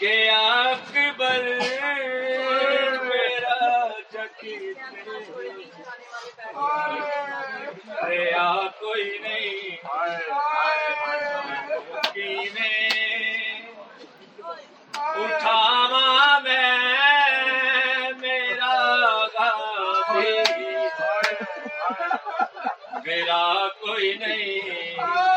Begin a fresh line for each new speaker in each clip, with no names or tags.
کہ اکبر میرا چکی ریا کوئی نہیں۔ کینے اٹھاوا میں، میرا غازی میرا کوئی نہیں۔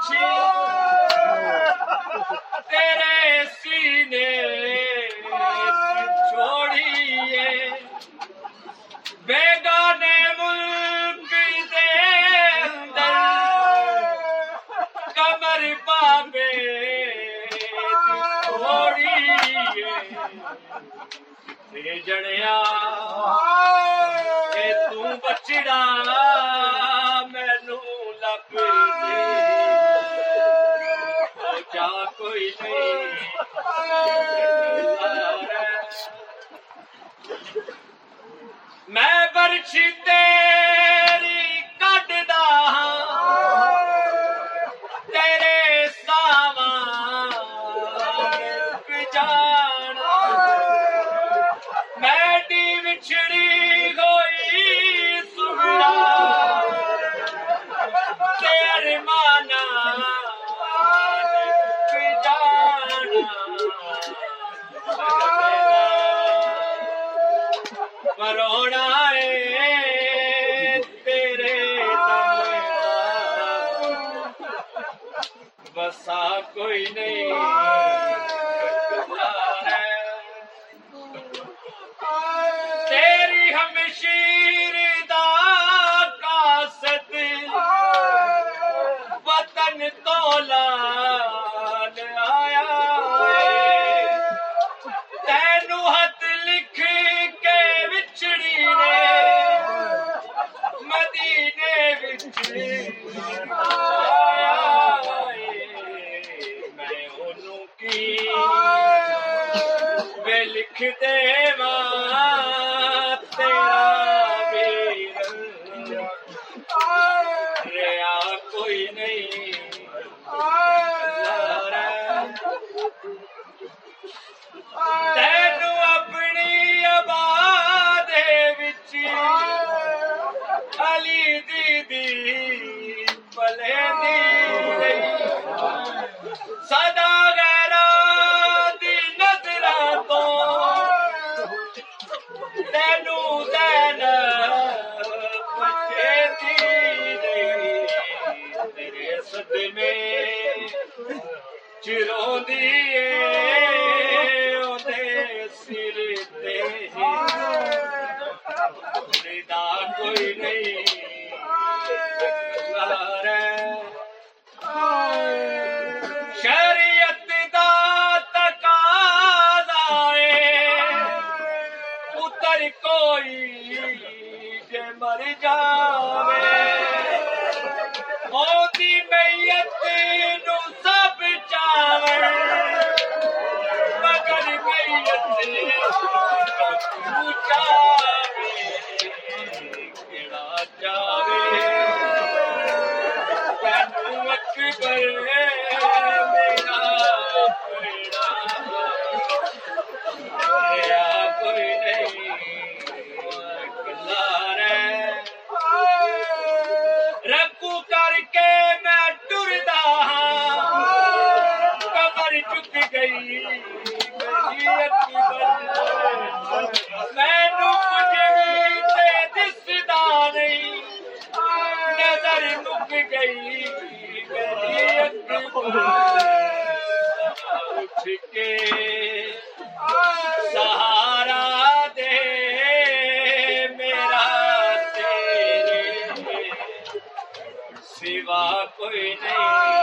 برچھی تیرے سینے چھوڑیے بیگانے ملک دے اندر کمر پاپے چھوڑیے تے جڑیا کہ تو بچڑا میں برچتے بسا کوئی نہیں تیری ہمشیر رکھتے ماں تیرا چرو دین دی کوئی جے مر جاوے۔ موتی میت نو سب چاور مگر میت نو چاوے۔ گئی میری اکبر مینو تے دسدا نہیں نظر گئی اٹھ کے سہارا دے میرا تیرے سوا کوئی نہیں۔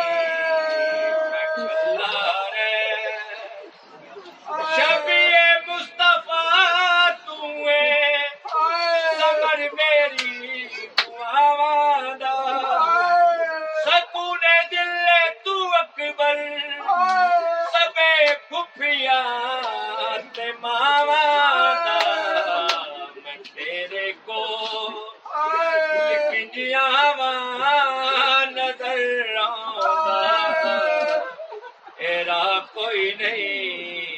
کوئی نہیں۔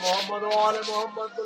محمد محمد۔